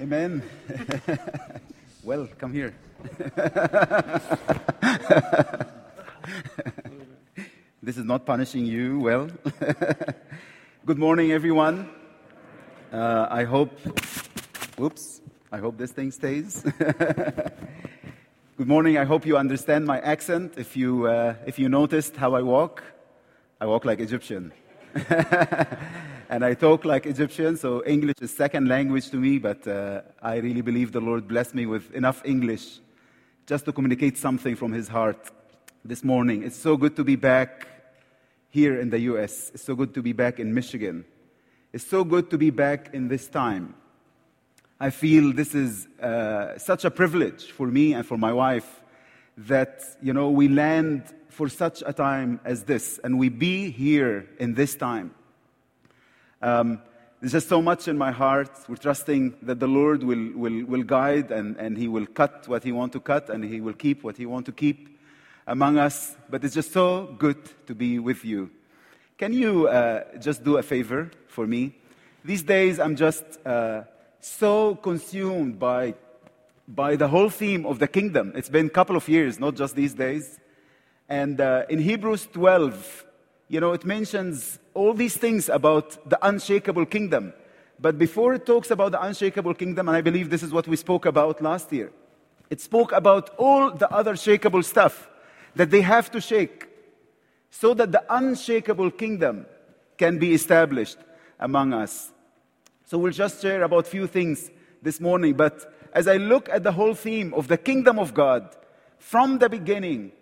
Amen. well, come here. this is not punishing you. Well, good morning, everyone. Uh, I hope. Whoops. I hope this thing stays. good morning. I hope you understand my accent. If you uh, if you noticed how I walk, I walk like Egyptian. And I talk like Egyptian, so English is second language to me, but uh, I really believe the Lord blessed me with enough English just to communicate something from His heart this morning. It's so good to be back here in the US. It's so good to be back in Michigan. It's so good to be back in this time. I feel this is uh, such a privilege for me and for my wife that, you know, we land for such a time as this and we be here in this time. Um, there's just so much in my heart. We're trusting that the Lord will, will, will guide and, and He will cut what He wants to cut and He will keep what He wants to keep among us. But it's just so good to be with you. Can you uh, just do a favor for me? These days, I'm just uh, so consumed by, by the whole theme of the kingdom. It's been a couple of years, not just these days. And uh, in Hebrews 12, you know, it mentions all these things about the unshakable kingdom. But before it talks about the unshakable kingdom, and I believe this is what we spoke about last year, it spoke about all the other shakable stuff that they have to shake so that the unshakable kingdom can be established among us. So we'll just share about a few things this morning. But as I look at the whole theme of the kingdom of God, from the beginning,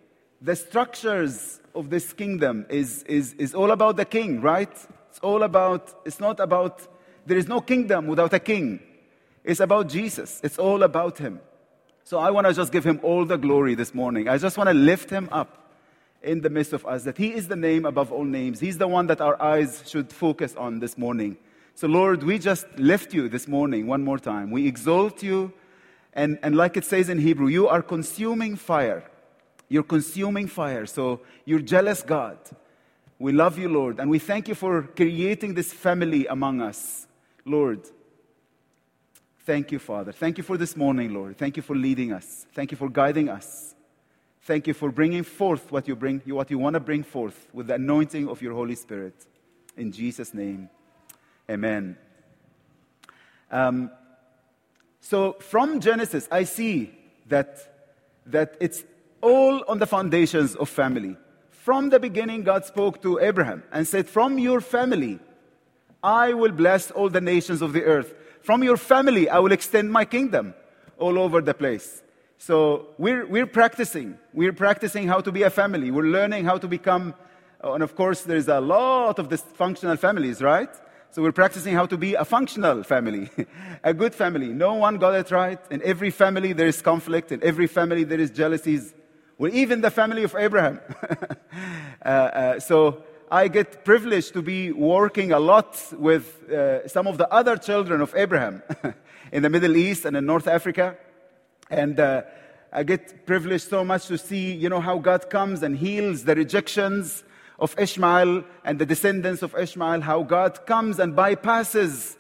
the structures of this kingdom is, is, is all about the king, right? It's all about, it's not about, there is no kingdom without a king. It's about Jesus. It's all about him. So I want to just give him all the glory this morning. I just want to lift him up in the midst of us, that he is the name above all names. He's the one that our eyes should focus on this morning. So, Lord, we just lift you this morning one more time. We exalt you. And, and like it says in Hebrew, you are consuming fire. You're consuming fire. So, you're jealous, God. We love you, Lord. And we thank you for creating this family among us, Lord. Thank you, Father. Thank you for this morning, Lord. Thank you for leading us. Thank you for guiding us. Thank you for bringing forth what you bring, what you want to bring forth with the anointing of your Holy Spirit. In Jesus' name. Amen. Um, so from Genesis, I see that, that it's all on the foundations of family. From the beginning, God spoke to Abraham and said, From your family, I will bless all the nations of the earth. From your family, I will extend my kingdom all over the place. So we're, we're practicing. We're practicing how to be a family. We're learning how to become, uh, and of course, there's a lot of dysfunctional families, right? So we're practicing how to be a functional family, a good family. No one got it right. In every family, there is conflict. In every family, there is jealousies. Well, even the family of Abraham. uh, uh, so I get privileged to be working a lot with uh, some of the other children of Abraham in the Middle East and in North Africa. And uh, I get privileged so much to see, you know, how God comes and heals the rejections of Ishmael and the descendants of Ishmael, how God comes and bypasses,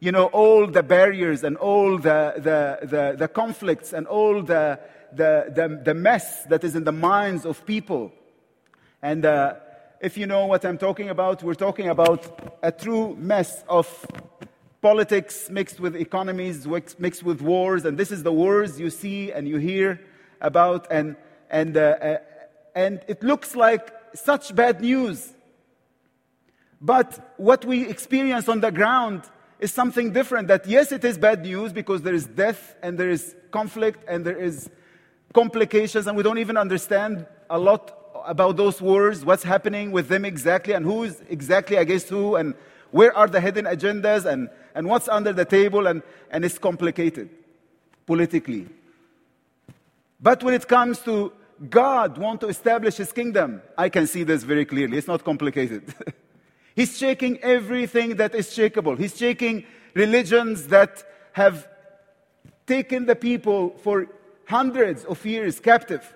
you know, all the barriers and all the, the, the, the conflicts and all the, the, the, the, mess that is in the minds of people. And uh, if you know what I'm talking about, we're talking about a true mess of politics mixed with economies, mixed with wars. And this is the wars you see and you hear about. And, and, uh, uh, and it looks like such bad news. But what we experience on the ground is something different. That yes, it is bad news because there is death and there is conflict and there is complications, and we don't even understand a lot about those wars, what's happening with them exactly, and who is exactly against who, and where are the hidden agendas, and, and what's under the table, and, and it's complicated politically. But when it comes to God want to establish his kingdom. I can see this very clearly. It's not complicated. He's shaking everything that is shakeable. He's shaking religions that have taken the people for hundreds of years captive.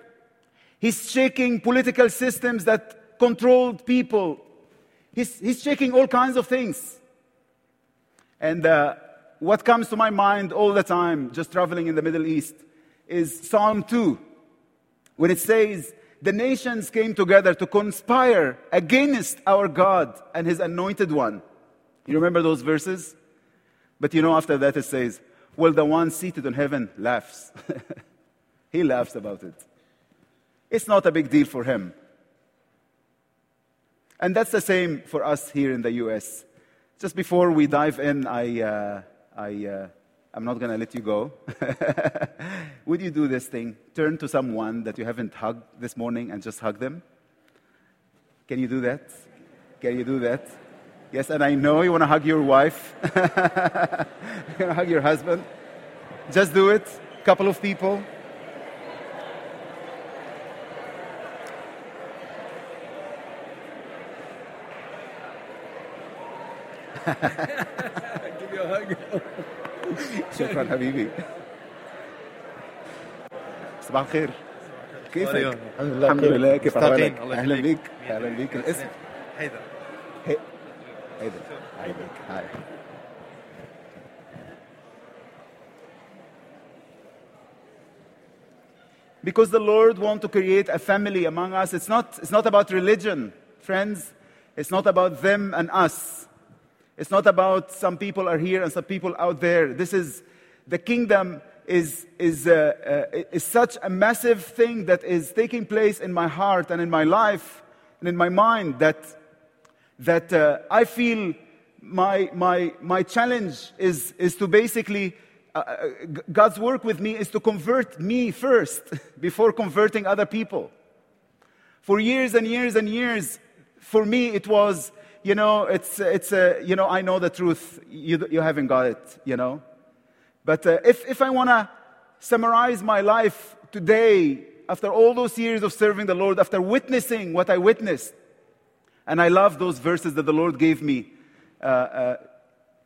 He's shaking political systems that controlled people. He's, he's shaking all kinds of things. And uh, what comes to my mind all the time, just traveling in the Middle East, is Psalm 2, when it says, The nations came together to conspire against our God and his anointed one. You remember those verses? But you know, after that it says, Well, the one seated on heaven laughs. he laughs about it. It's not a big deal for him. And that's the same for us here in the US. Just before we dive in, I, uh, I, uh, I'm not going to let you go. Would you do this thing? Turn to someone that you haven't hugged this morning and just hug them? Can you do that? Can you do that? Yes, and I know you want to hug your wife. you want to hug your husband. Just do it. Couple of people. Give you a hug. شكرا حبيبي صباح الخير كيفك؟ اليوم؟ الحمد لله الحمد بخير. لله كيف مشتاقين. احوالك؟ الله اهلا يخليك. بيك اهلا بيك الاسم حيدر هي هيدا هاي بيك هاي Because the Lord wants to create a family among us. It's not, it's not about religion, friends. It's not about them and us. It's not about some people are here and some people out there. This is the kingdom is, is, uh, uh, is such a massive thing that is taking place in my heart and in my life and in my mind that, that uh, I feel my, my, my challenge is, is to basically, uh, uh, God's work with me is to convert me first before converting other people. For years and years and years, for me, it was, you know, it's, it's uh, you know, I know the truth. You, you haven't got it, you know. But uh, if, if I want to summarize my life today, after all those years of serving the Lord, after witnessing what I witnessed, and I love those verses that the Lord gave me uh, uh,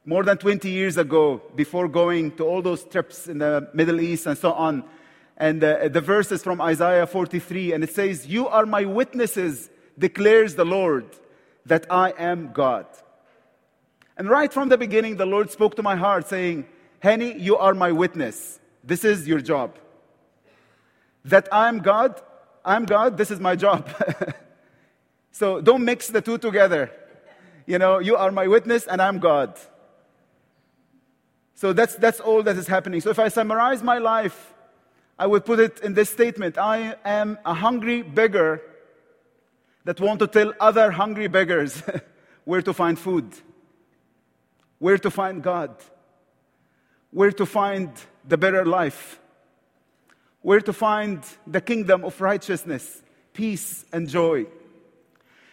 more than 20 years ago, before going to all those trips in the Middle East and so on. And uh, the verse is from Isaiah 43, and it says, You are my witnesses, declares the Lord, that I am God. And right from the beginning, the Lord spoke to my heart, saying, Henny, you are my witness. This is your job. That I'm God, I'm God, this is my job. so don't mix the two together. You know, you are my witness and I'm God. So that's, that's all that is happening. So if I summarize my life, I would put it in this statement I am a hungry beggar that want to tell other hungry beggars where to find food, where to find God, where to find the better life, where to find the kingdom of righteousness, peace, and joy.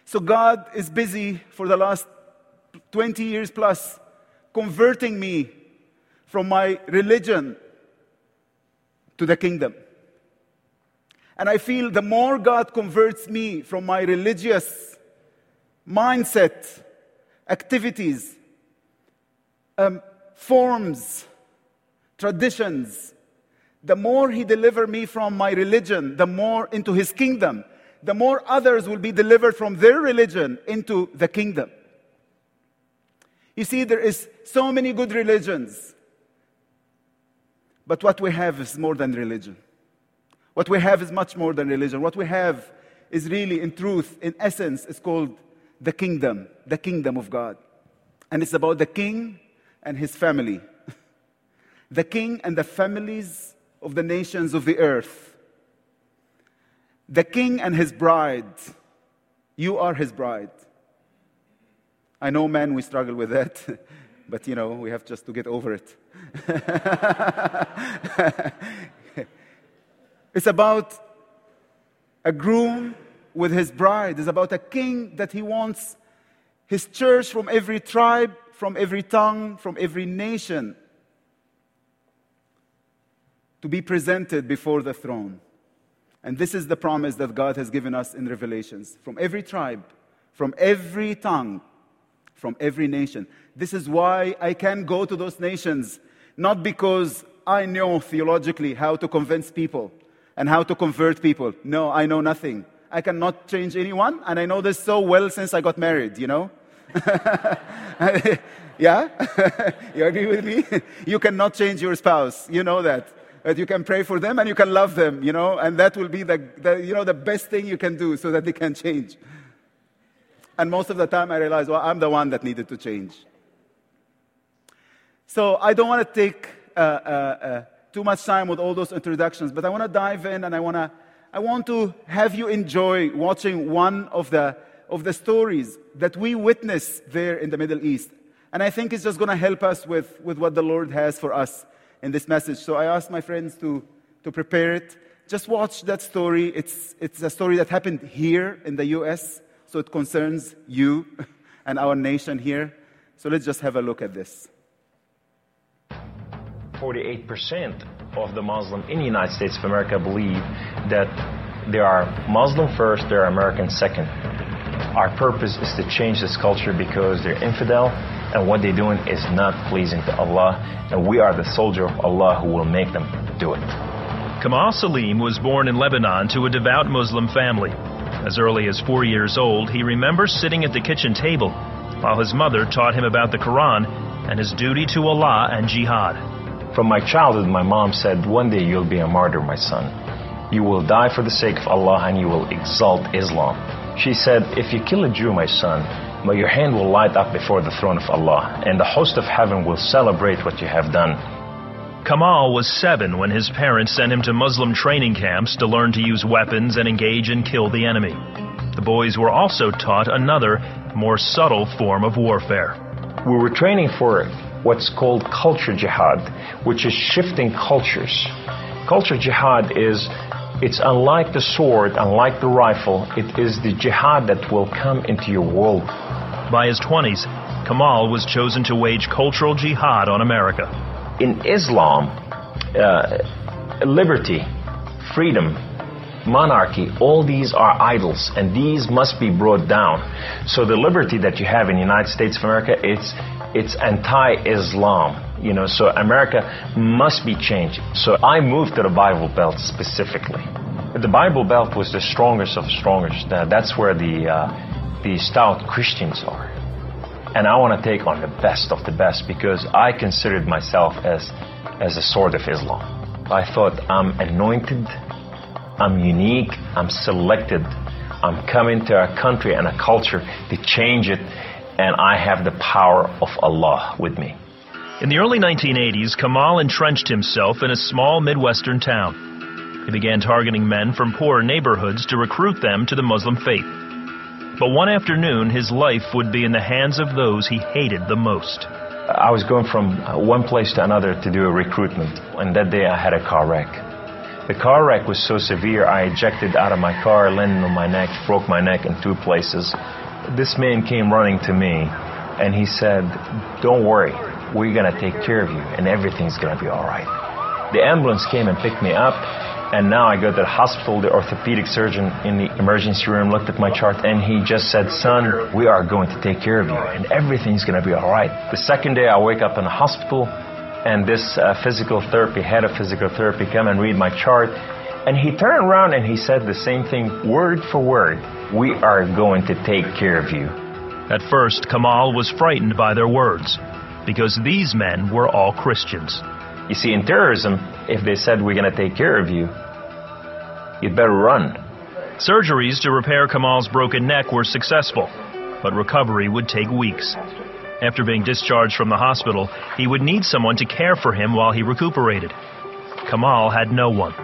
So God is busy for the last 20 years plus converting me from my religion to the kingdom. And I feel the more God converts me from my religious mindset, activities, um, forms, traditions, the more He deliver me from my religion, the more into His kingdom, the more others will be delivered from their religion into the kingdom. You see, there is so many good religions, but what we have is more than religion. What we have is much more than religion. What we have is really, in truth, in essence, it's called the kingdom, the kingdom of God. And it's about the king and his family. the king and the families of the nations of the earth. The king and his bride. You are his bride. I know, man, we struggle with that, but you know, we have just to get over it. it's about a groom with his bride. It's about a king that he wants his church from every tribe, from every tongue, from every nation to be presented before the throne. And this is the promise that God has given us in Revelations from every tribe, from every tongue, from every nation. This is why I can go to those nations, not because I know theologically how to convince people and how to convert people. No, I know nothing. I cannot change anyone, and I know this so well since I got married, you know? Yeah? you agree with me? you cannot change your spouse. You know that. But you can pray for them and you can love them, you know, and that will be the, the, you know, the best thing you can do so that they can change. And most of the time I realize, well, I'm the one that needed to change. So I don't want to take uh, uh, uh, too much time with all those introductions, but I want to dive in and I want to, I want to have you enjoy watching one of the, of the stories that we witness there in the Middle East. And I think it's just going to help us with, with what the Lord has for us in this message. So I asked my friends to, to prepare it. Just watch that story. It's, it's a story that happened here in the US, so it concerns you and our nation here. So let's just have a look at this. 48% of the Muslim in the United States of America believe that they are Muslim first, they are American second. Our purpose is to change this culture because they're infidel and what they're doing is not pleasing to Allah, and we are the soldier of Allah who will make them do it. Kamal Saleem was born in Lebanon to a devout Muslim family. As early as four years old, he remembers sitting at the kitchen table while his mother taught him about the Quran and his duty to Allah and jihad. From my childhood, my mom said, One day you'll be a martyr, my son. You will die for the sake of Allah and you will exalt Islam. She said, If you kill a Jew, my son, your hand will light up before the throne of Allah, and the host of heaven will celebrate what you have done. Kamal was seven when his parents sent him to Muslim training camps to learn to use weapons and engage and kill the enemy. The boys were also taught another, more subtle form of warfare. We were training for what's called culture jihad, which is shifting cultures. Culture jihad is it's unlike the sword, unlike the rifle, it is the jihad that will come into your world. By his 20s, Kamal was chosen to wage cultural jihad on America. In Islam, uh, liberty, freedom, monarchy, all these are idols, and these must be brought down. So the liberty that you have in the United States of America, it's it's anti-Islam. You know, so America must be changed. So I moved to the Bible Belt specifically. The Bible Belt was the strongest of the strongest. That's where the uh, the stout Christians are, and I want to take on the best of the best because I considered myself as as a sword of Islam. I thought I'm anointed, I'm unique, I'm selected, I'm coming to a country and a culture to change it, and I have the power of Allah with me. In the early 1980s, Kamal entrenched himself in a small Midwestern town. He began targeting men from poor neighborhoods to recruit them to the Muslim faith. But one afternoon, his life would be in the hands of those he hated the most. I was going from one place to another to do a recruitment, and that day I had a car wreck. The car wreck was so severe, I ejected out of my car, landed on my neck, broke my neck in two places. This man came running to me, and he said, Don't worry, we're going to take care of you and everything's going to be all right. The ambulance came and picked me up, and now I go to the hospital. The orthopedic surgeon in the emergency room looked at my chart and he just said, Son, we are going to take care of you and everything's going to be all right. The second day I wake up in the hospital, and this uh, physical therapy, head of physical therapy, come and read my chart. And he turned around and he said the same thing, word for word. We are going to take care of you. At first, Kamal was frightened by their words because these men were all Christians. You see, in terrorism, if they said we're going to take care of you, you'd better run. Surgeries to repair Kamal's broken neck were successful, but recovery would take weeks. After being discharged from the hospital, he would need someone to care for him while he recuperated. Kamal had no one.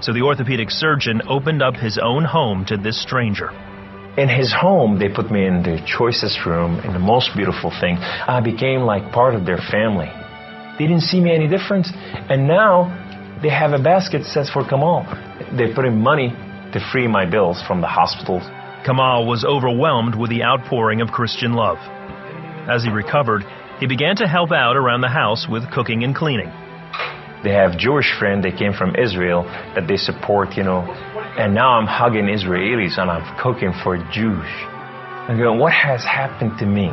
So the orthopedic surgeon opened up his own home to this stranger. In his home, they put me in the choicest room, in the most beautiful thing. I became like part of their family. They didn't see me any different. And now they have a basket that says for Kamal. They put in money to free my bills from the hospital. Kamal was overwhelmed with the outpouring of Christian love. As he recovered, he began to help out around the house with cooking and cleaning. They have Jewish friends that came from Israel that they support, you know, and now I'm hugging Israelis and I'm cooking for Jews. I'm going, what has happened to me?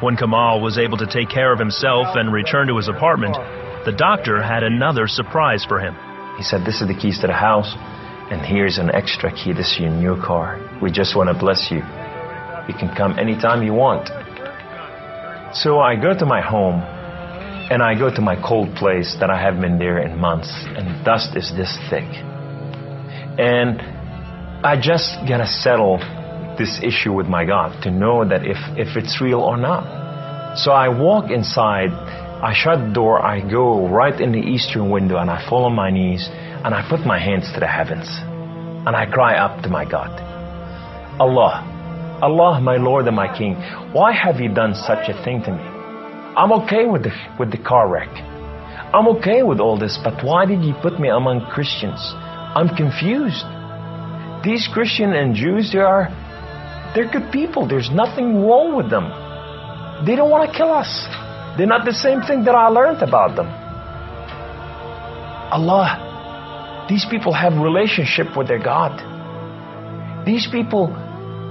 When Kamal was able to take care of himself and return to his apartment, the doctor had another surprise for him. He said, This is the keys to the house, and here's an extra key. This is your new car. We just want to bless you. You can come anytime you want. So I go to my home and I go to my cold place that I haven't been there in months and dust is this thick. And I just gotta settle this issue with my God to know that if, if it's real or not. So I walk inside, I shut the door, I go right in the eastern window and I fall on my knees and I put my hands to the heavens and I cry up to my God. Allah, Allah, my Lord and my King, why have you done such a thing to me? I'm okay with the, with the car wreck. I'm okay with all this, but why did you put me among Christians? I'm confused. These Christian and Jews, they are, they're good people. There's nothing wrong with them. They don't want to kill us. They're not the same thing that I learned about them. Allah, these people have relationship with their God. These people,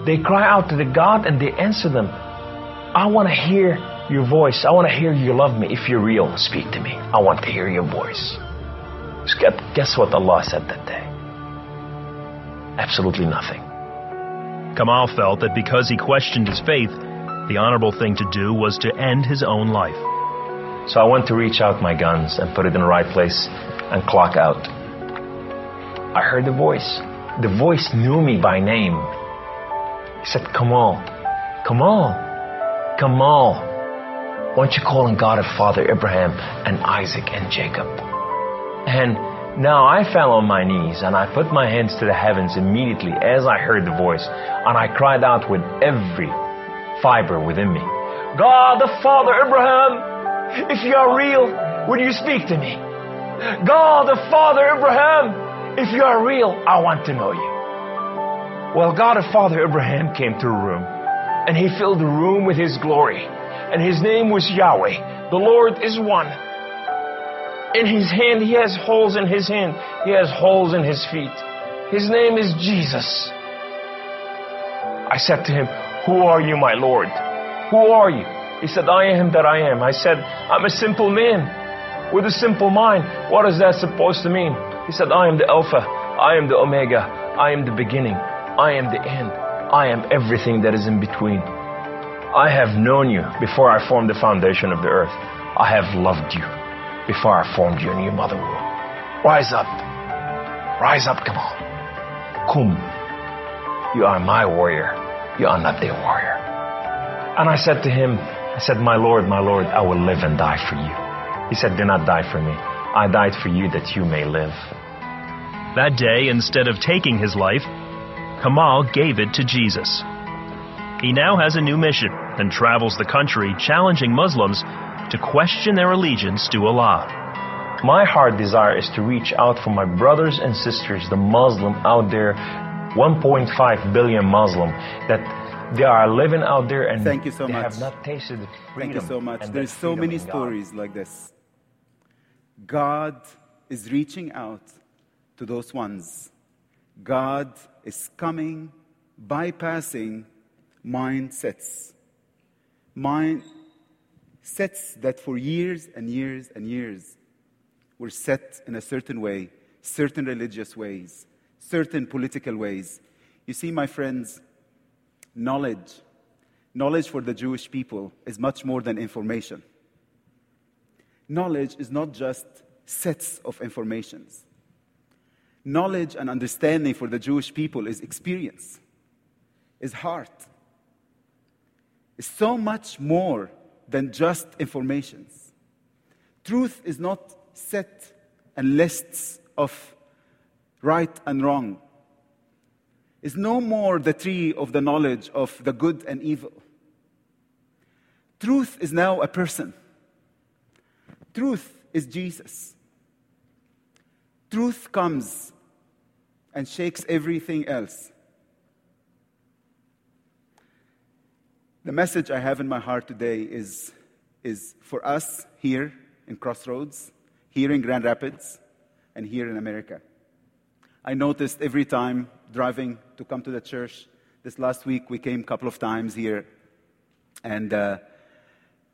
they cry out to the God and they answer them. I want to hear your voice. I want to hear you love me. If you're real, speak to me. I want to hear your voice. Guess what Allah said that day? Absolutely nothing. Kamal felt that because he questioned his faith, the honorable thing to do was to end his own life. So I went to reach out my guns and put it in the right place and clock out. I heard the voice. The voice knew me by name. Said, Kamal, Kamal, Kamal. Why don't you call on God of Father Abraham and Isaac and Jacob? And now I fell on my knees and I put my hands to the heavens immediately as I heard the voice and I cried out with every fiber within me. God the Father Abraham, if you are real, would you speak to me? God the Father Abraham, if you are real, I want to know you. Well, God of Father Abraham came to a room and he filled the room with his glory and his name was Yahweh. The Lord is one. In his hand, he has holes in his hand. He has holes in his feet. His name is Jesus. I said to him, Who are you, my Lord? Who are you? He said, I am that I am. I said, I'm a simple man with a simple mind. What is that supposed to mean? He said, I am the Alpha. I am the Omega. I am the beginning. I am the end. I am everything that is in between. I have known you before I formed the foundation of the earth. I have loved you before I formed you in your mother womb. Rise up. Rise up, come on. Kum. You are my warrior. You are not their warrior. And I said to him, I said, My Lord, my Lord, I will live and die for you. He said, Do not die for me. I died for you that you may live. That day, instead of taking his life, Kamal gave it to Jesus. He now has a new mission and travels the country challenging Muslims to question their allegiance to Allah. My heart desire is to reach out for my brothers and sisters, the Muslim out there, 1.5 billion Muslim, that they are living out there and Thank you so they much. have not tasted freedom. Thank you so much. and There's so many stories like this. God is reaching out to those ones. God is coming, bypassing mindsets. Mindsets that for years and years and years were set in a certain way, certain religious ways, certain political ways. You see, my friends, knowledge, knowledge for the Jewish people is much more than information. Knowledge is not just sets of informations. Knowledge and understanding for the Jewish people is experience, is heart. It's so much more than just informations. Truth is not set and lists of right and wrong. Is no more the tree of the knowledge of the good and evil. Truth is now a person. Truth is Jesus. Truth comes and shakes everything else. The message I have in my heart today is, is for us here in Crossroads, here in Grand Rapids, and here in America. I noticed every time driving to come to the church, this last week we came a couple of times here, and uh,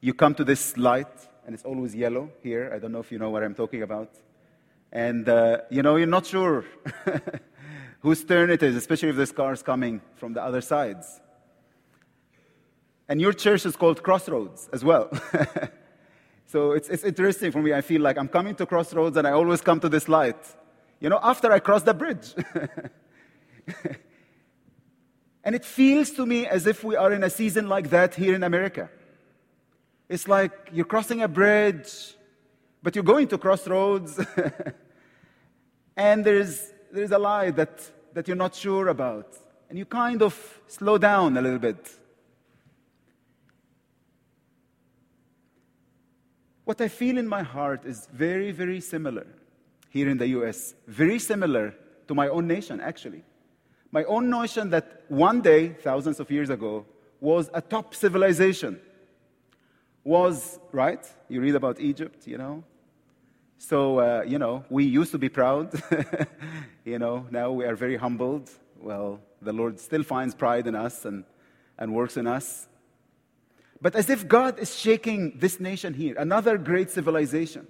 you come to this light, and it's always yellow here. I don't know if you know what I'm talking about. And, uh, you know, you're not sure whose turn it is, especially if this car is coming from the other sides. And your church is called Crossroads as well. so it's, it's interesting for me. I feel like I'm coming to Crossroads and I always come to this light. You know, after I cross the bridge. and it feels to me as if we are in a season like that here in America. It's like you're crossing a bridge, but you're going to Crossroads, and there's, there's a lie that, that you're not sure about. And you kind of slow down a little bit. What I feel in my heart is very, very similar here in the US, very similar to my own nation, actually. My own nation that one day, thousands of years ago, was a top civilization. Was, right? You read about Egypt, you know? So, uh, you know, we used to be proud. you know, now we are very humbled. Well, the Lord still finds pride in us and, and works in us. But as if God is shaking this nation here, another great civilization.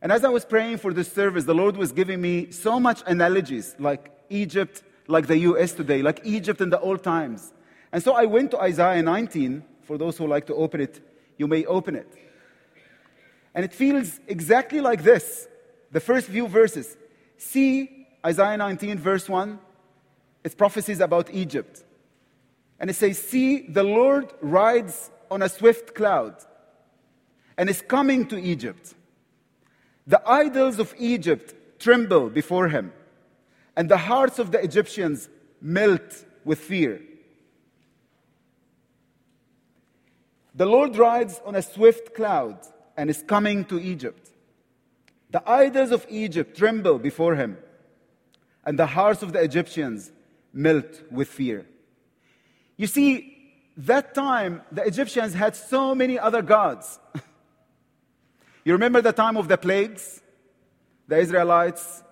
And as I was praying for this service, the Lord was giving me so much analogies, like Egypt, like the US today, like Egypt in the old times. And so I went to Isaiah 19. For those who like to open it, you may open it. And it feels exactly like this. The first few verses. See Isaiah 19, verse 1. It's prophecies about Egypt. And it says, See, the Lord rides on a swift cloud and is coming to Egypt. The idols of Egypt tremble before him, and the hearts of the Egyptians melt with fear. The Lord rides on a swift cloud and is coming to Egypt. The idols of Egypt tremble before him, and the hearts of the Egyptians melt with fear. You see, that time, the Egyptians had so many other gods. you remember the time of the plagues? The Israelites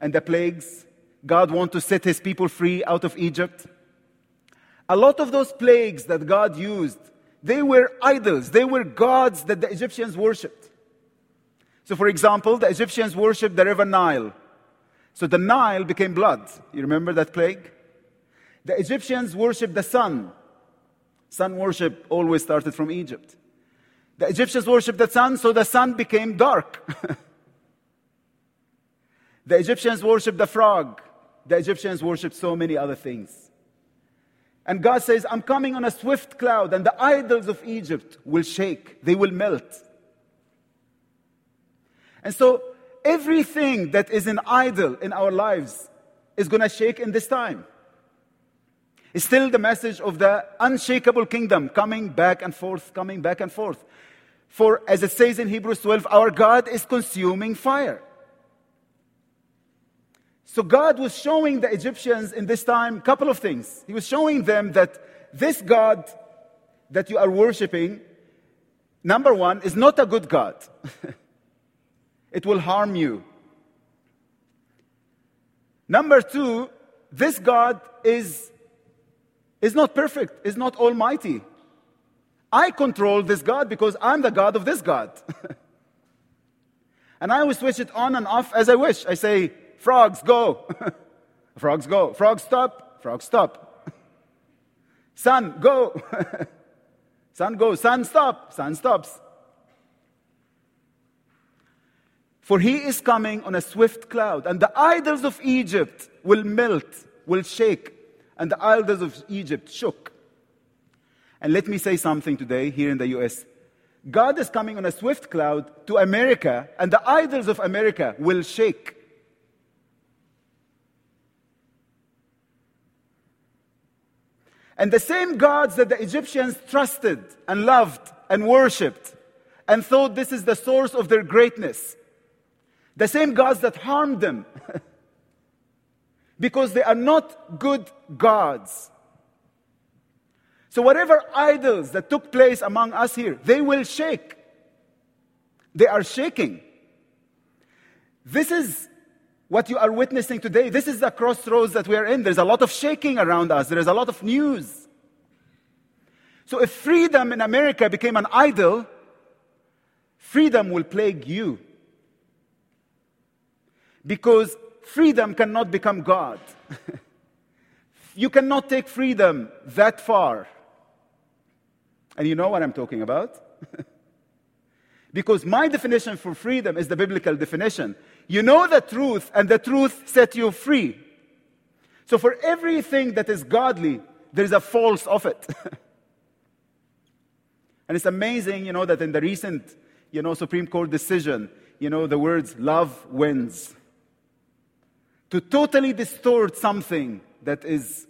and the plagues? God wanted to set his people free out of Egypt. A lot of those plagues that God used, they were idols. They were gods that the Egyptians worshipped. So, for example, the Egyptians worshipped the river Nile. So the Nile became blood. You remember that plague? The Egyptians worshipped the sun. Sun worship always started from Egypt. The Egyptians worshipped the sun, so the sun became dark. the Egyptians worshipped the frog. The Egyptians worshipped so many other things. And God says, I'm coming on a swift cloud, and the idols of Egypt will shake, they will melt. And so, everything that is an idol in our lives is going to shake in this time. It's still the message of the unshakable kingdom coming back and forth, coming back and forth. For as it says in Hebrews 12, our God is consuming fire. So God was showing the Egyptians in this time a couple of things. He was showing them that this God that you are worshiping, number one, is not a good God. it will harm you. Number two, this God is is not perfect, is not almighty. I control this God because I'm the God of this God. and I will switch it on and off as I wish. I say, frogs, go. frogs, go. Frogs, stop. Frogs, stop. Sun, go. sun, go. Sun, stop. Sun, stops. For he is coming on a swift cloud, and the idols of Egypt will melt, will shake, and the idols of Egypt shook. And let me say something today here in the US. God is coming on a swift cloud to America, and the idols of America will shake. And the same gods that the Egyptians trusted and loved and worshipped and thought this is the source of their greatness, the same gods that harmed them because they are not good gods. So, whatever idols that took place among us here, they will shake. They are shaking. This is what you are witnessing today. This is the crossroads that we are in. There's a lot of shaking around us, there is a lot of news. So, if freedom in America became an idol, freedom will plague you. Because freedom cannot become God. you cannot take freedom that far. And you know what I'm talking about? because my definition for freedom is the biblical definition. You know the truth, and the truth set you free. So for everything that is godly, there is a false of it. and it's amazing, you know, that in the recent, you know, Supreme Court decision, you know, the words love wins. To totally distort something that is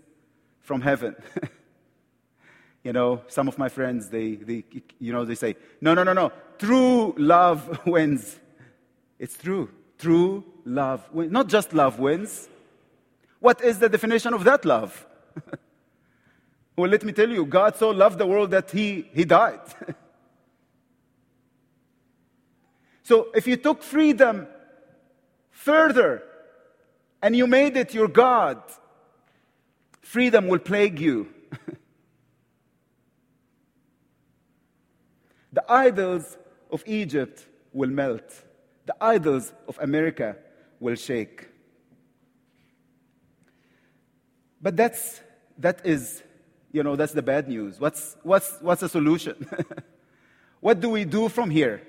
from heaven. you know, some of my friends, they, they, you know, they say, no, no, no, no, true love wins. It's true. True love. Not just love wins. What is the definition of that love? well, let me tell you, God so loved the world that he, he died. so if you took freedom further and you made it your God, freedom will plague you. the idols of Egypt will melt, the idols of America will shake. But that's, that is, you know, that's the bad news. What's, what's, what's the solution? what do we do from here?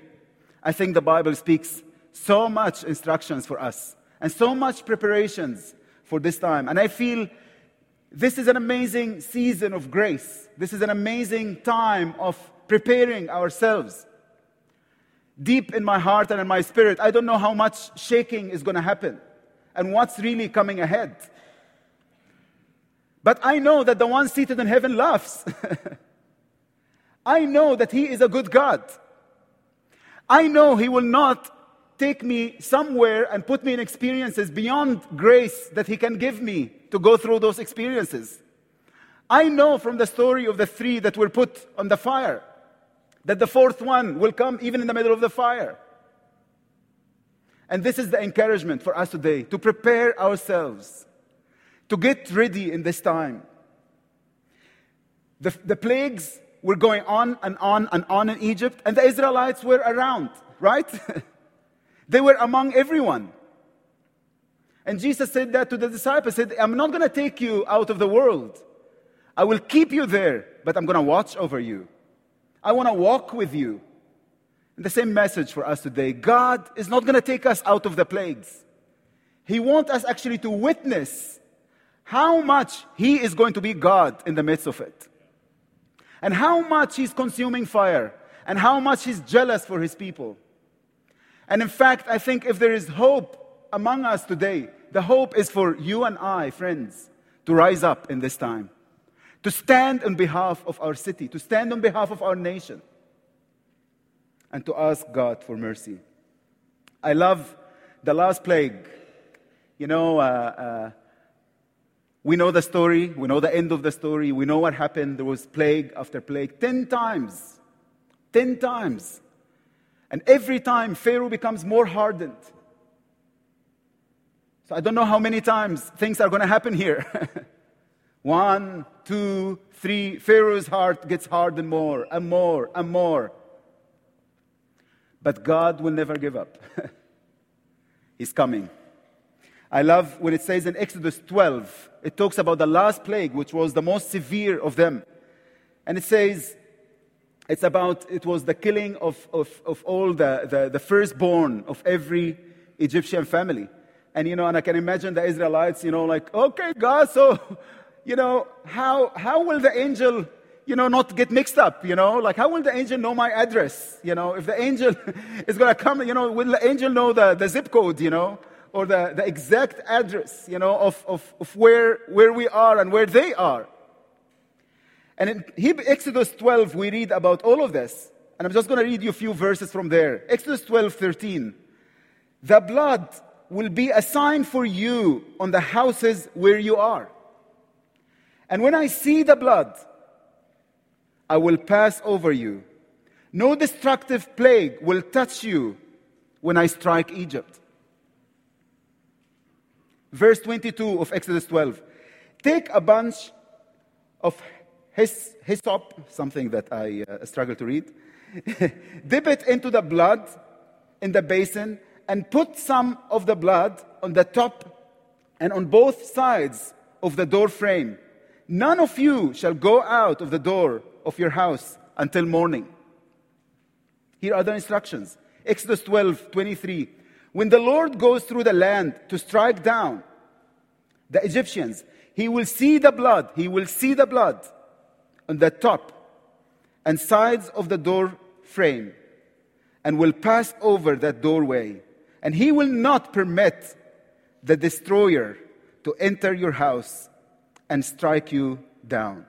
I think the Bible speaks so much instructions for us and so much preparations for this time. And I feel this is an amazing season of grace. This is an amazing time of preparing ourselves. Deep in my heart and in my spirit, I don't know how much shaking is going to happen and what's really coming ahead. But I know that the one seated in heaven laughs. I know that He is a good God. I know He will not take me somewhere and put me in experiences beyond grace that He can give me to go through those experiences. I know from the story of the three that were put on the fire that the fourth one will come even in the middle of the fire. And this is the encouragement for us today to prepare ourselves to get ready in this time. The, the plagues were going on and on and on in Egypt, and the Israelites were around, right? they were among everyone. And Jesus said that to the disciples, said, I'm not going to take you out of the world. I will keep you there, but I'm going to watch over you. I want to walk with you. And the same message for us today. God is not going to take us out of the plagues. He wants us actually to witness how much He is going to be God in the midst of it, and how much He's consuming fire, and how much He's jealous for His people. And in fact, I think if there is hope among us today, the hope is for you and I, friends, to rise up in this time, to stand on behalf of our city, to stand on behalf of our nation, and to ask God for mercy. I love the last plague. You know, uh, uh, we know the story. We know the end of the story. We know what happened. There was plague after plague. Ten times. Ten times. And every time, Pharaoh becomes more hardened. So I don't know how many times things are going to happen here. One, two, three. Pharaoh's heart gets hardened more and more and more. But God will never give up. He's coming. I love when it says in Exodus 12, it talks about the last plague, which was the most severe of them. And it says, it's about, it was the killing of, of, of all the, the, the firstborn of every Egyptian family. And, you know, and I can imagine the Israelites, you know, like, okay, God, so, you know, how, how will the angel, you know, not get mixed up, you know? Like, how will the angel know my address? You know, if the angel is going to come, you know, will the angel know the, the zip code, you know? or the, the exact address, you know, of, of, of where, where we are and where they are. And in Exodus 12, we read about all of this. And I'm just going to read you a few verses from there. Exodus 12, 13. The blood will be a sign for you on the houses where you are. And when I see the blood, I will pass over you. No destructive plague will touch you when I strike Egypt verse 22 of Exodus 12. Take a bunch of hyssop, something that I uh, struggle to read, dip it into the blood in the basin, and put some of the blood on the top and on both sides of the door frame None of you shall go out of the door of your house until morning. Here are the instructions Exodus 12 23. When the Lord goes through the land to strike down the Egyptians, he will see the blood, he will see the blood on the top and sides of the door frame and will pass over that doorway. And he will not permit the destroyer to enter your house and strike you down.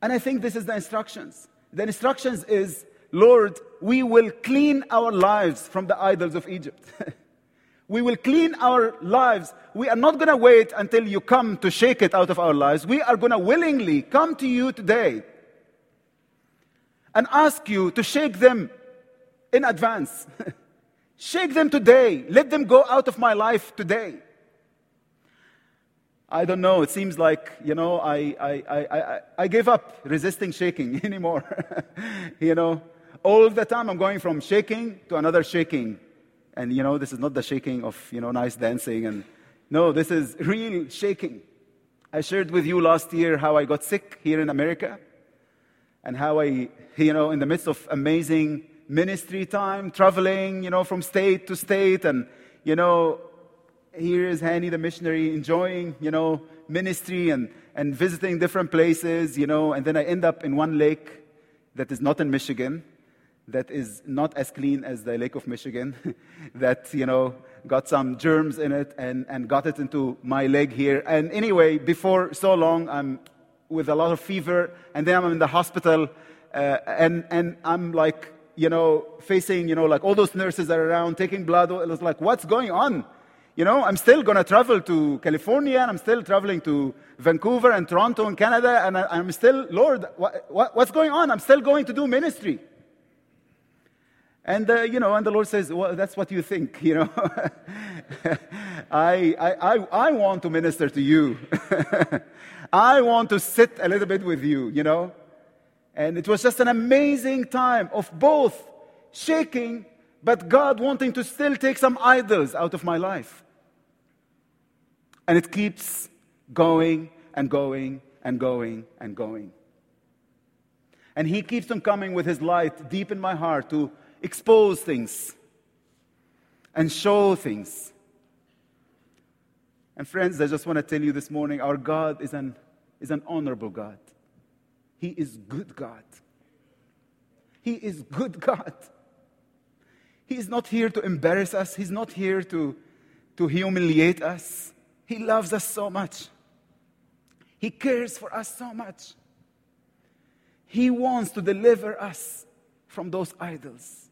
And I think this is the instructions. The instructions is, Lord, we will clean our lives from the idols of Egypt. we will clean our lives. We are not going to wait until you come to shake it out of our lives. We are going to willingly come to you today and ask you to shake them in advance. shake them today. Let them go out of my life today. I don't know. It seems like, you know, I, I, I, I, I gave up resisting shaking anymore. you know, all the time I'm going from shaking to another shaking. And, you know, this is not the shaking of, you know, nice dancing. And no, this is real shaking. I shared with you last year how I got sick here in America and how I, you know, in the midst of amazing ministry time, traveling, you know, from state to state, and, you know, here is Hani, the missionary, enjoying, you know, ministry and, and visiting different places, you know, and then I end up in one lake that is not in Michigan, that is not as clean as the Lake of Michigan, that, you know, got some germs in it and, and got it into my leg here. And anyway, before so long, I'm with a lot of fever, and then I'm in the hospital, uh, and, and I'm like, you know, facing, you know, like all those nurses are around taking blood. It was like, what's going on? You know, I'm still going to travel to California, and I'm still traveling to Vancouver and Toronto and Canada, and I, am still, Lord, what, what, what's going on? I'm still going to do ministry. And, uh, you know, and the Lord says, well, that's what you think, you know. I, I, I, I want to minister to you. I want to sit a little bit with you, you know. And it was just an amazing time of both shaking, but God wanting to still take some idols out of my life. And it keeps going and going and going and going. And He keeps on coming with His light deep in my heart to expose things and show things. And friends, I just want to tell you this morning our God is an, is an honorable God. He is good God. He is good God. He is not here to embarrass us, He's not here to, to humiliate us. He loves us so much. He cares for us so much. He wants to deliver us from those idols.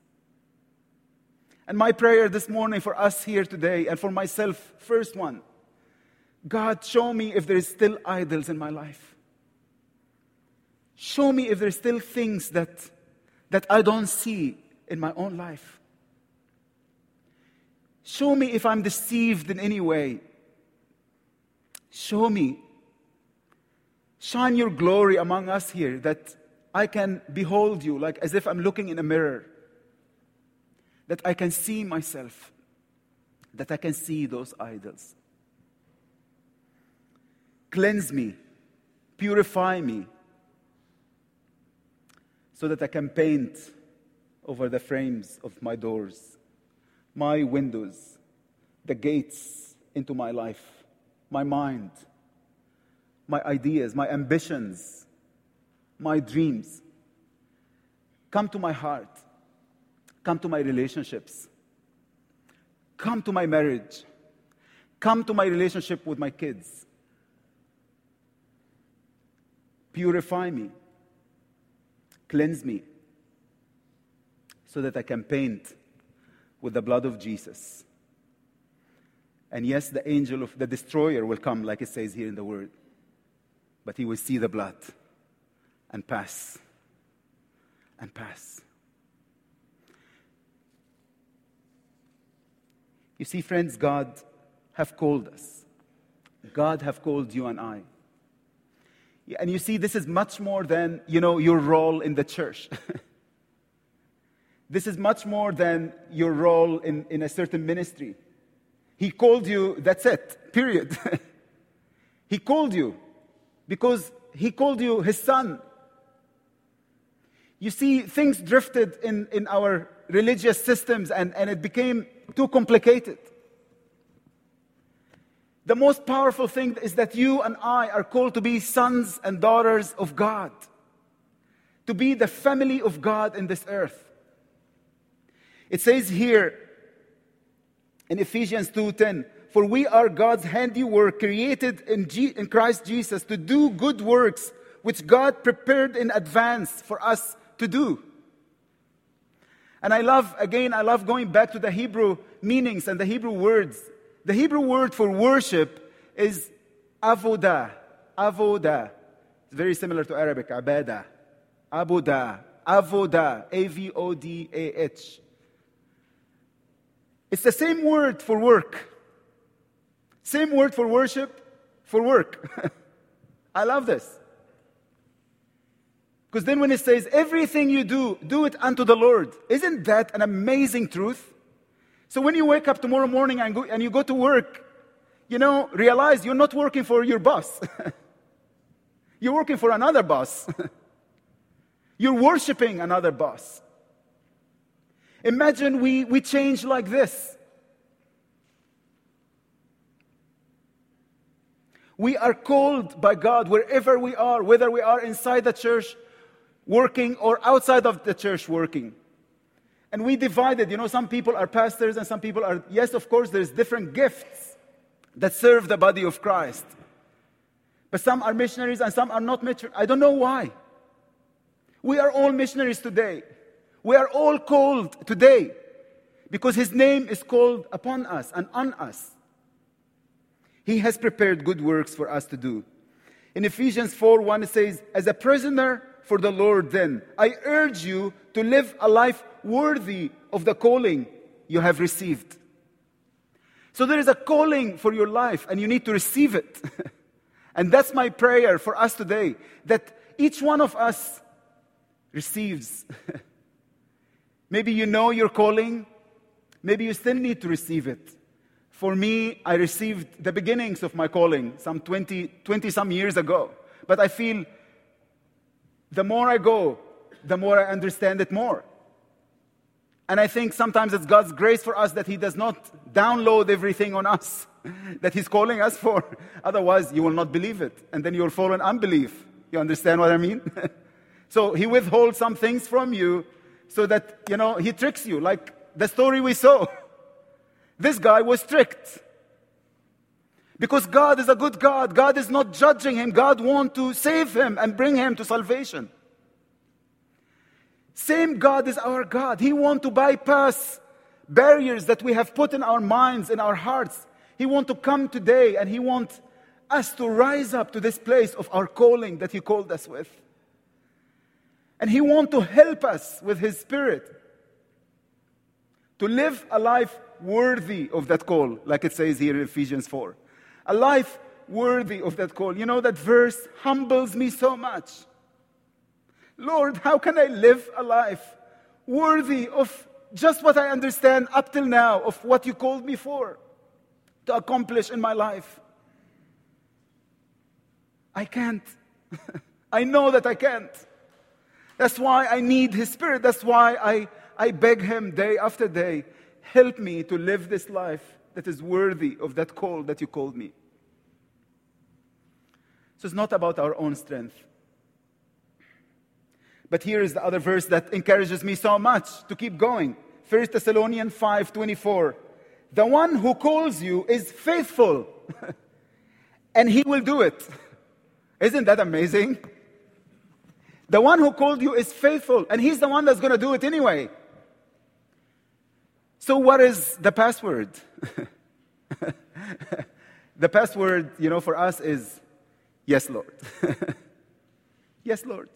And my prayer this morning for us here today and for myself, first one God, show me if there's still idols in my life. Show me if there's still things that, that I don't see in my own life. Show me if I'm deceived in any way. Show me. Shine your glory among us here that I can behold you like as if I'm looking in a mirror that I can see myself, that I can see those idols. Cleanse me, purify me, so that I can paint over the frames of my doors, my windows, the gates into my life, my mind, my ideas, my ambitions, my dreams. Come to my heart Come to my relationships. Come to my marriage. Come to my relationship with my kids. Purify me. Cleanse me so that I can paint with the blood of Jesus. And yes, the angel of the destroyer will come, like it says here in the word, but he will see the blood and pass and pass. You see, friends, God have called us. God have called you and I. And you see, this is much more than, you know, your role in the church. this is much more than your role in, in a certain ministry. He called you, that's it, period. He called you because He called you His Son. You see, things drifted in, in our religious systems and, and it became too complicated. The most powerful thing is that you and I are called to be sons and daughters of God, to be the family of God in this earth. It says here in Ephesians 2:10, "For we are God's handiwork, created in, in Christ Jesus to do good works which God prepared in advance for us to do." And I love, again, I love going back to the Hebrew meanings and the Hebrew words. The Hebrew word for worship is avodah. Avodah. It's very similar to Arabic, abada. Abodah. avoda, A V O D A H. It's the same word for work. Same word for worship, for work. I love this. Because then when it says, everything you do, do it unto the Lord, isn't that an amazing truth? So when you wake up tomorrow morning and, go, and you go to work, you know, realize you're not working for your boss. you're working for another boss. you're worshiping another boss. Imagine we, we change like this. We are called by God wherever we are, whether we are inside the church working or outside of the church working. And we divided, you know, some people are pastors and some people are, yes, of course, there's different gifts that serve the body of Christ. But some are missionaries and some are not missionaries. I don't know why. We are all missionaries today. We are all called today because His name is called upon us and on us. He has prepared good works for us to do. In Ephesians 4 1, it says, As a prisoner for the Lord, then, I urge you to live a life worthy of the calling you have received. So there is a calling for your life, and you need to receive it. and that's my prayer for us today that each one of us receives. Maybe you know your calling, maybe you still need to receive it. For me, I received the beginnings of my calling some 20, 20 some years ago. But I feel the more I go, the more I understand it more. And I think sometimes it's God's grace for us that He does not download everything on us that He's calling us for. Otherwise, you will not believe it. And then you'll fall in unbelief. You understand what I mean? so He withholds some things from you so that, you know, He tricks you, like the story we saw. This guy was tricked. Because God is a good God. God is not judging him. God wants to save him and bring him to salvation. Same God is our God. He wants to bypass barriers that we have put in our minds, in our hearts. He wants to come today and He wants us to rise up to this place of our calling that He called us with. And He wants to help us with His Spirit to live a life worthy of that call, like it says here in Ephesians 4. A life worthy of that call. You know, that verse humbles me so much. Lord, how can I live a life worthy of just what I understand up till now, of what you called me for to accomplish in my life? I can't. I know that I can't. That's why I need His Spirit. That's why I, I beg Him day after day help me to live this life that is worthy of that call that you called me. So it's not about our own strength. But here is the other verse that encourages me so much to keep going. 1 Thessalonians 5:24. The one who calls you is faithful, and he will do it. Isn't that amazing? The one who called you is faithful, and he's the one that's going to do it anyway. So, what is the password? the password, you know, for us is yes, Lord. yes, Lord.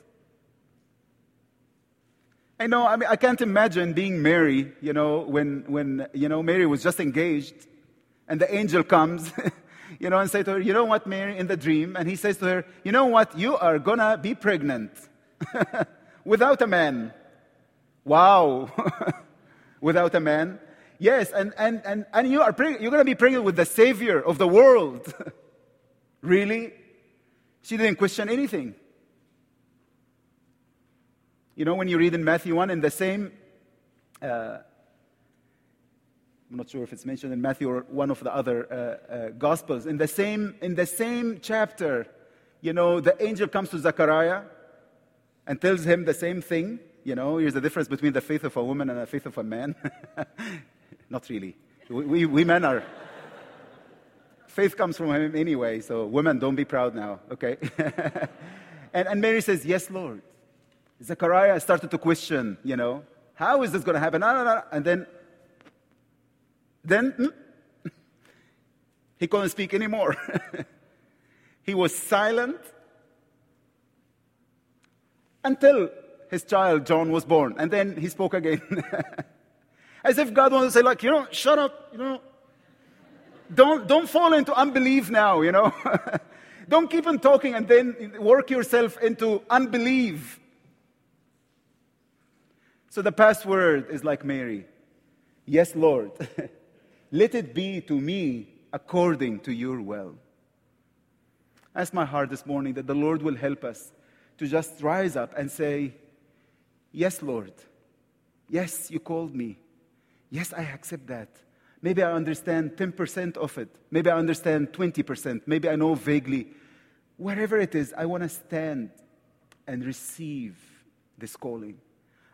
I know, I mean, I can't imagine being Mary, you know, when, when, you know, Mary was just engaged and the angel comes, you know, and say to her, you know what, Mary, in the dream, and he says to her, you know what, you are gonna be pregnant without a man. Wow. without a man. Yes, and, and, and, and you are you're gonna be pregnant with the savior of the world. Really? She didn't question anything. You know, when you read in Matthew 1, in the same, uh, I'm not sure if it's mentioned in Matthew or one of the other uh, uh, Gospels, in the, same, in the same chapter, you know, the angel comes to Zechariah and tells him the same thing. You know, here's the difference between the faith of a woman and the faith of a man. not really. We, we, we men are. faith comes from him anyway, so women, don't be proud now, okay? and, and Mary says, Yes, Lord. Zechariah started to question, you know, how is this going to happen? No, no, no. And then, then hmm, he couldn't speak anymore. he was silent until his child John was born, and then he spoke again, as if God wanted to say, like, you know, shut up, you know, don't don't fall into unbelief now, you know. don't keep on talking and then work yourself into unbelief. So the password is like Mary Yes, Lord, let it be to me according to your will. That's my heart this morning that the Lord will help us to just rise up and say, Yes, Lord. Yes, you called me. Yes, I accept that. Maybe I understand 10% of it. Maybe I understand 20%. Maybe I know vaguely. Wherever it is, I want to stand and receive this calling.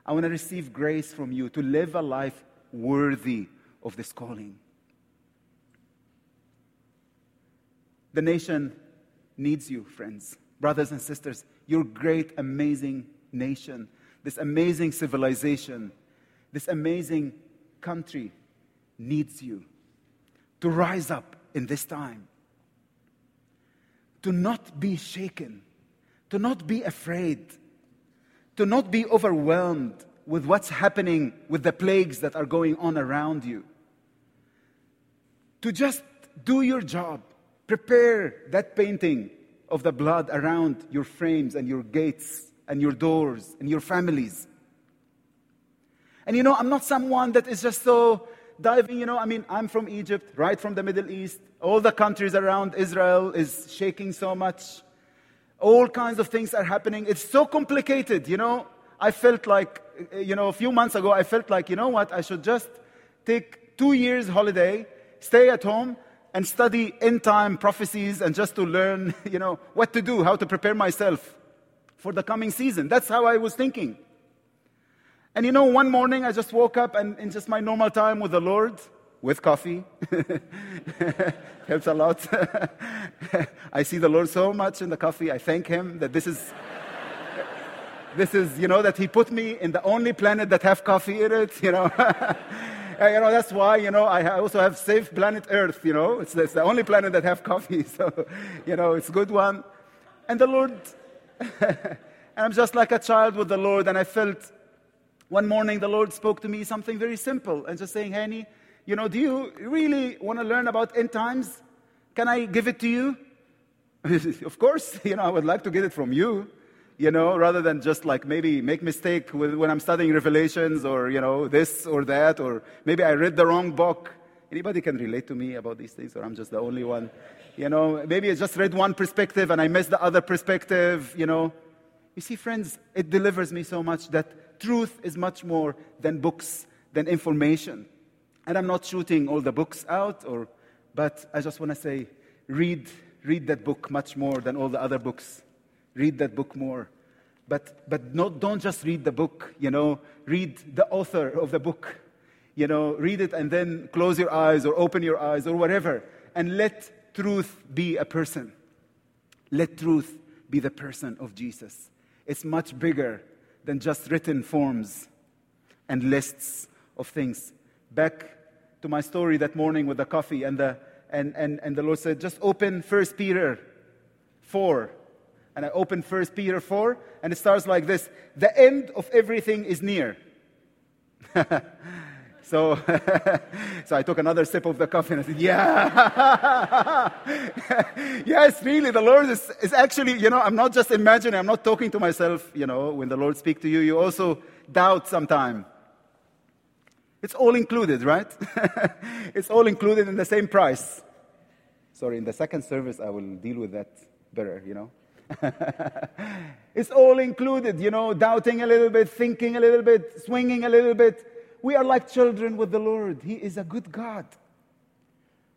I want to receive grace from you to live a life worthy of this calling. The nation needs you, friends, brothers and sisters. Your great, amazing nation, this amazing civilization, this amazing country needs you to rise up in this time, to not be shaken, to not be afraid, to not be overwhelmed with what's happening with the plagues that are going on around you. To just do your job, prepare that painting of the blood around your frames and your gates and your doors and your families. And you know, I'm not someone that is just so diving, you know, I mean, I'm from Egypt, right from the Middle East. All the countries around Israel is shaking so much. All kinds of things are happening. It's so complicated, you know. I felt like, eh, you know, a few months ago, I felt like, you know what, I should just take two years holiday, stay at home, and study end time prophecies and just to learn, you know, what to do, how to prepare myself for the coming season. That's how I was thinking. And you know, one morning I just woke up and in just my normal time with the Lord, with coffee. Helps a lot. I see the Lord so much in the coffee. I thank Him that this is, this is, you know, that He put me in the only planet that have coffee in it, you know. Uh, you know, that's why, you know, I also have safe planet Earth, you know. It's, it's the only planet that have coffee, so, you know, it's a good one. And the Lord, and I'm just like a child with the Lord, and I felt one morning the Lord spoke to me something very simple and just saying, Hani, you know, do you really want to learn about end times? Can I give it to you? of course, you know, I would like to get it from you, you know, rather than just like maybe make mistake with, when I'm studying Revelations or, you know, this or that, or maybe I read the wrong book. Anybody can relate to me about these things, or I'm just the only one? You know, maybe I just read one perspective and I missed the other perspective, you know. You see, friends, it delivers me so much that truth is much more than books, than information. And I'm not shooting all the books out, or, but I just want to say, read, read that book much more than all the other books. Read that book more. But, but not, don't just read the book, you know, read the author of the book. You know, read it and then close your eyes or open your eyes or whatever. And let truth be a person. Let truth be the person of Jesus. It's much bigger than just written forms and lists of things. Back to my story that morning with the coffee, and the, and, and, and the Lord said, just open First Peter 4. And I open 1 Peter 4, and it starts like this The end of everything is near. so, so I took another sip of the coffee and I said, Yeah. yes, really, the Lord is, is actually, you know, I'm not just imagining, I'm not talking to myself, you know, when the Lord speaks to you, you also doubt sometime. It's all included, right? it's all included in the same price. Sorry, in the second service, I will deal with that better, you know. it's all included, you know, doubting a little bit, thinking a little bit, swinging a little bit. We are like children with the Lord. He is a good God.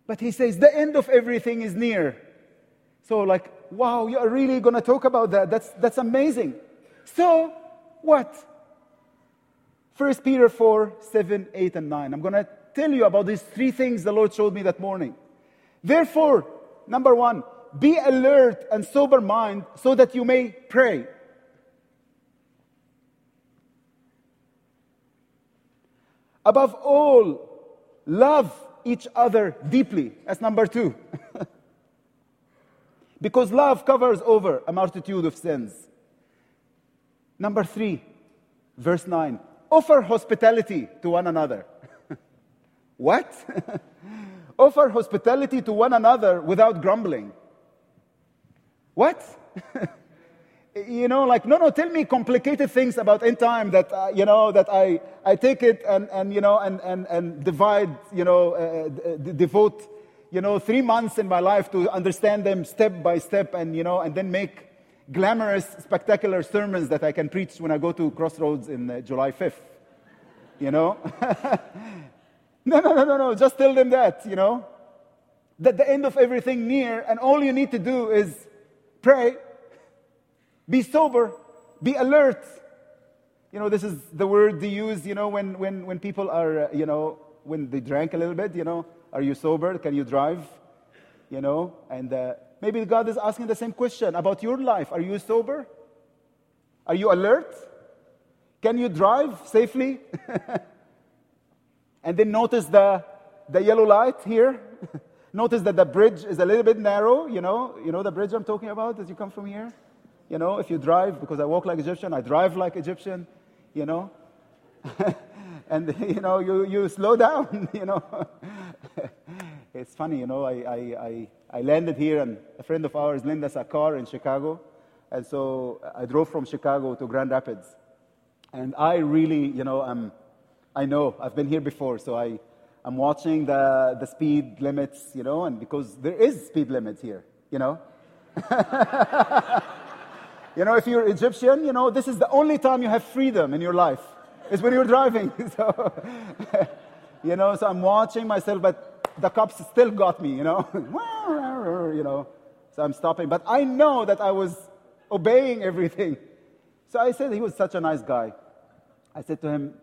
But He says the end of everything is near. So, like, wow, you are really going to talk about that? That's, that's amazing. So, what? First Peter 4, 7, 8, and 9. I'm going to tell you about these three things the Lord showed me that morning. Therefore, number one, be alert and sober mind so that you may pray. Above all, love each other deeply. That's number two. because love covers over a multitude of sins. Number three, verse 9 offer hospitality to one another. what? offer hospitality to one another without grumbling. What? you know, like, no, no, tell me complicated things about end time that, uh, you know, that I, I take it and, and you know, and, and, and divide, you know, uh, uh devote, you know, three months in my life to understand them step by step and, you know, and then make glamorous, spectacular sermons that I can preach when I go to Crossroads in uh, July 5th. You know? no, no, no, no, no. Just tell them that, you know? That the end of everything near, and all you need to do is pray, be sober, be alert. You know, this is the word they use, you know, when, when, when people are, uh, you know, when they drank a little bit, you know, are you sober? Can you drive? You know, and uh, maybe God is asking the same question about your life. Are you sober? Are you alert? Can you drive safely? and then notice the, the yellow light here. Notice that the bridge is a little bit narrow, you know, you know the bridge I'm talking about as you come from here? You know, if you drive, because I walk like Egyptian, I drive like Egyptian, you know. and, you know, you, you slow down, you know. it's funny, you know, I, I, I, I landed here and a friend of ours lent us a car in Chicago. And so I drove from Chicago to Grand Rapids. And I really, you know, I'm, I know, I've been here before, so I, I'm watching the, the speed limits, you know, and because there is speed limits here, you know. you know, if you're Egyptian, you know, this is the only time you have freedom in your life. Is when you're driving. so, you know, so I'm watching myself, but the cops still got me, you know. you know, so I'm stopping. But I know that I was obeying everything. So I said he was such a nice guy. I said to him,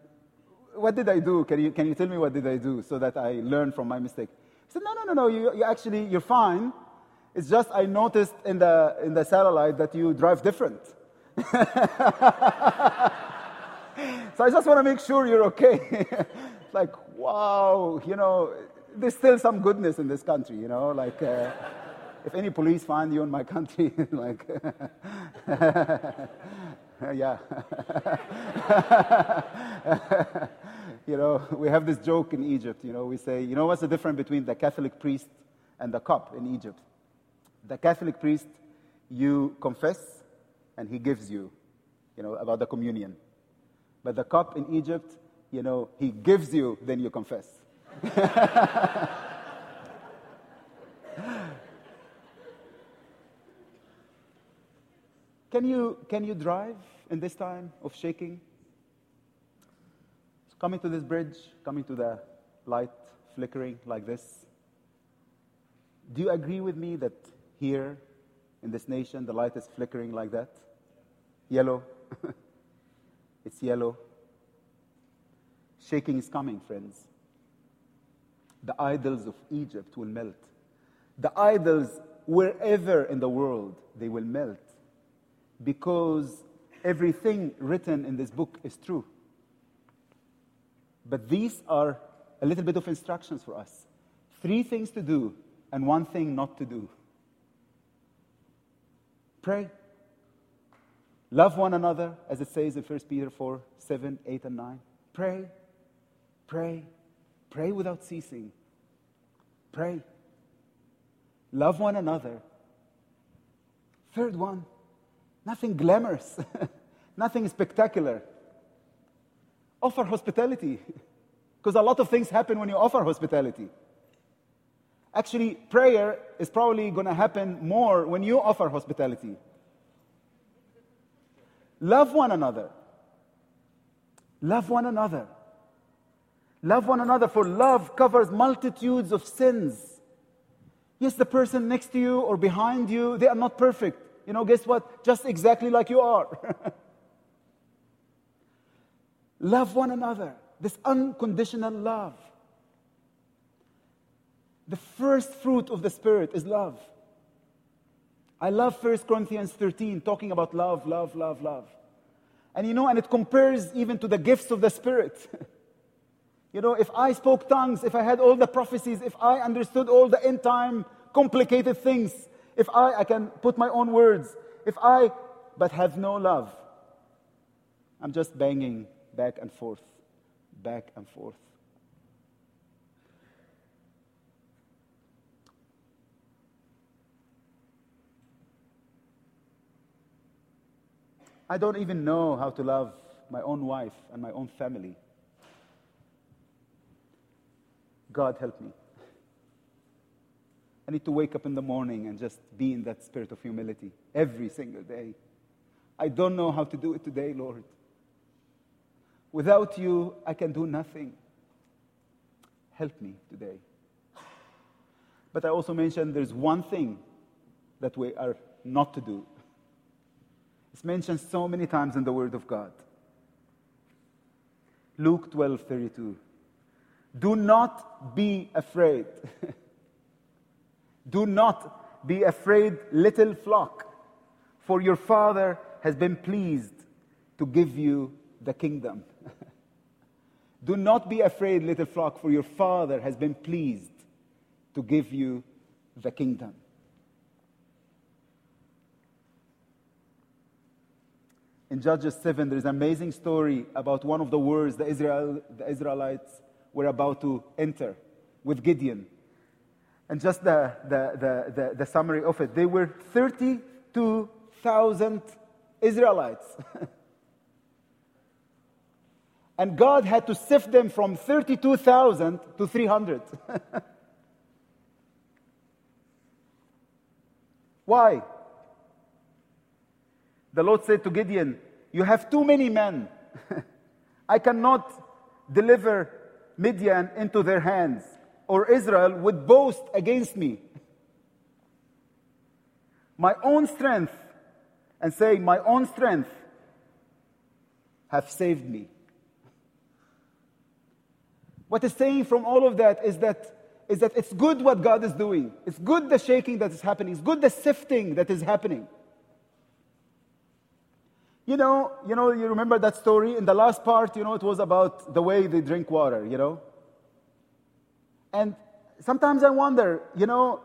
what did I do? Can you, can you tell me what did I do so that I learn from my mistake? He said, no, no, no, no, you, you actually, you're fine. It's just I noticed in the, in the satellite that you drive different. so I just want to make sure you're okay. like, wow, you know, there's still some goodness in this country, you know, like, uh, if any police find you in my country, like, yeah. you know, we have this joke in Egypt, you know, we say, you know what's the difference between the Catholic priest and the cop in Egypt? The Catholic priest, you confess and he gives you, you know, about the communion. But the cop in Egypt, you know, he gives you, then you confess. can, you, can you drive in this time of shaking? coming to this bridge, coming to the light flickering like this. Do you agree with me that here in this nation the light is flickering like that? Yellow. it's yellow. Shaking is coming, friends. The idols of Egypt will melt. The idols, wherever in the world, they will melt because everything written in this book is true. But these are a little bit of instructions for us. Three things to do and one thing not to do. Pray. Love one another, as it says in 1 Peter 4 7, 8, and 9. Pray. Pray. Pray without ceasing. Pray. Love one another. Third one, nothing glamorous, nothing spectacular offer hospitality. Because a lot of things happen when you offer hospitality. Actually, prayer is probably going to happen more when you offer hospitality. Love one another. Love one another. Love one another, for love covers multitudes of sins. Yes, the person next to you or behind you, they are not perfect. You know, guess what? Just exactly like you are. love one another. This unconditional love. The first fruit of the Spirit is love. I love 1 Corinthians 13, talking about love, love, love, love. And you know, and it compares even to the gifts of the Spirit. you know, if I spoke tongues, if I had all the prophecies, if I understood all the end time complicated things, if I, I can put my own words, if I, but have no love, I'm just banging back and forth, back and forth. I don't even know how to love my own wife and my own family. God help me. I need to wake up in the morning and just be in that spirit of humility every single day. I don't know how to do it today, Lord. Without you, I can do nothing. Help me today. But I also mentioned there's one thing that we are not to do it's mentioned so many times in the Word of God. Luke 12 32. Do not be afraid. Do not be afraid, little flock, for your Father has been pleased to give you the kingdom. Do not be afraid, little flock, for your Father has been pleased to give you the kingdom. in Judges 7, there's an amazing story about one of the wars the, Israel, the Israelites were about to enter with Gideon. And just the, the, the, the, summary of it they were 32,000 Israelites. and God had to sift them from 32,000 to 300. Why? The Lord said to Gideon, You have too many men. I cannot deliver Midian into their hands, or Israel would boast against me. My own strength, and say, My own strength have saved me. What is saying from all of that is that, is that it's good what God is doing. It's good the shaking that is happening. It's good the sifting that is happening. You know, you know, you remember that story in the last part, you know, it was about the way they drink water, you know? And sometimes I wonder, you know,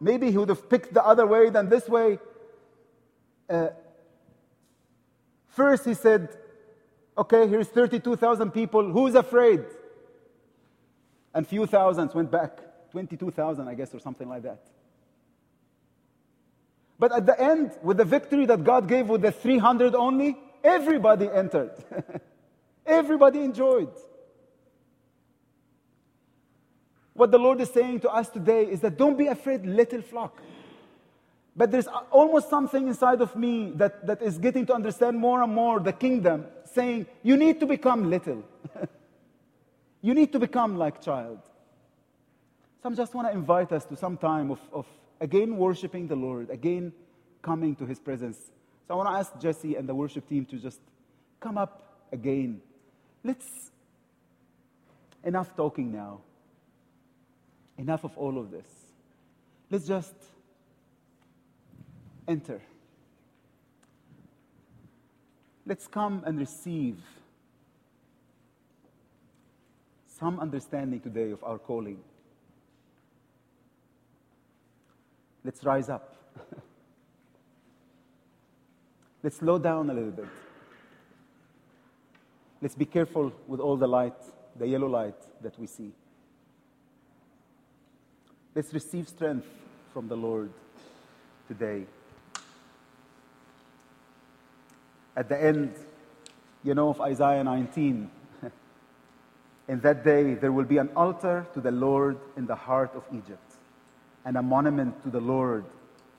maybe he would have picked the other way than this way. Uh, first, he said, okay, here's 32,000 people. Who's afraid? And few thousands went back. 22,000, I guess, or something like that. But at the end, with the victory that God gave with the 300 only, everybody entered. everybody enjoyed. What the Lord is saying to us today is that don't be afraid, little flock. But there's almost something inside of me that, that is getting to understand more and more the kingdom, saying, you need to become little. you need to become like child. So I just want to invite us to some time of, of again worshiping the Lord, again coming to his presence. So I want to ask Jesse and the worship team to just come up again. Let's, enough talking now. Enough of all of this. Let's just enter. Let's come and receive some understanding today of our calling. Let's rise up. Let's slow down a little bit. Let's be careful with all the light, the yellow light that we see. Let's receive strength from the Lord today. At the end, you know, of Isaiah 19, in that day there will be an altar to the Lord in the heart of Egypt and a monument to the Lord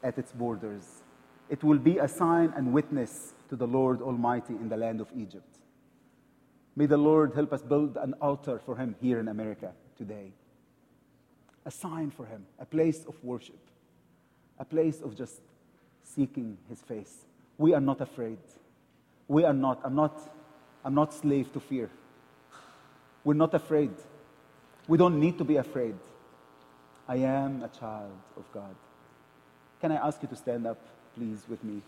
at its borders. It will be a sign and witness to the Lord Almighty in the land of Egypt. May the Lord help us build an altar for Him here in America today. A sign for Him, a place of worship, a place of just seeking His face. We are not afraid. We are not, I'm not, I'm not slave to fear. We're not afraid. We don't need to be afraid. I am a child of God. Can I ask you to stand up, please, with me?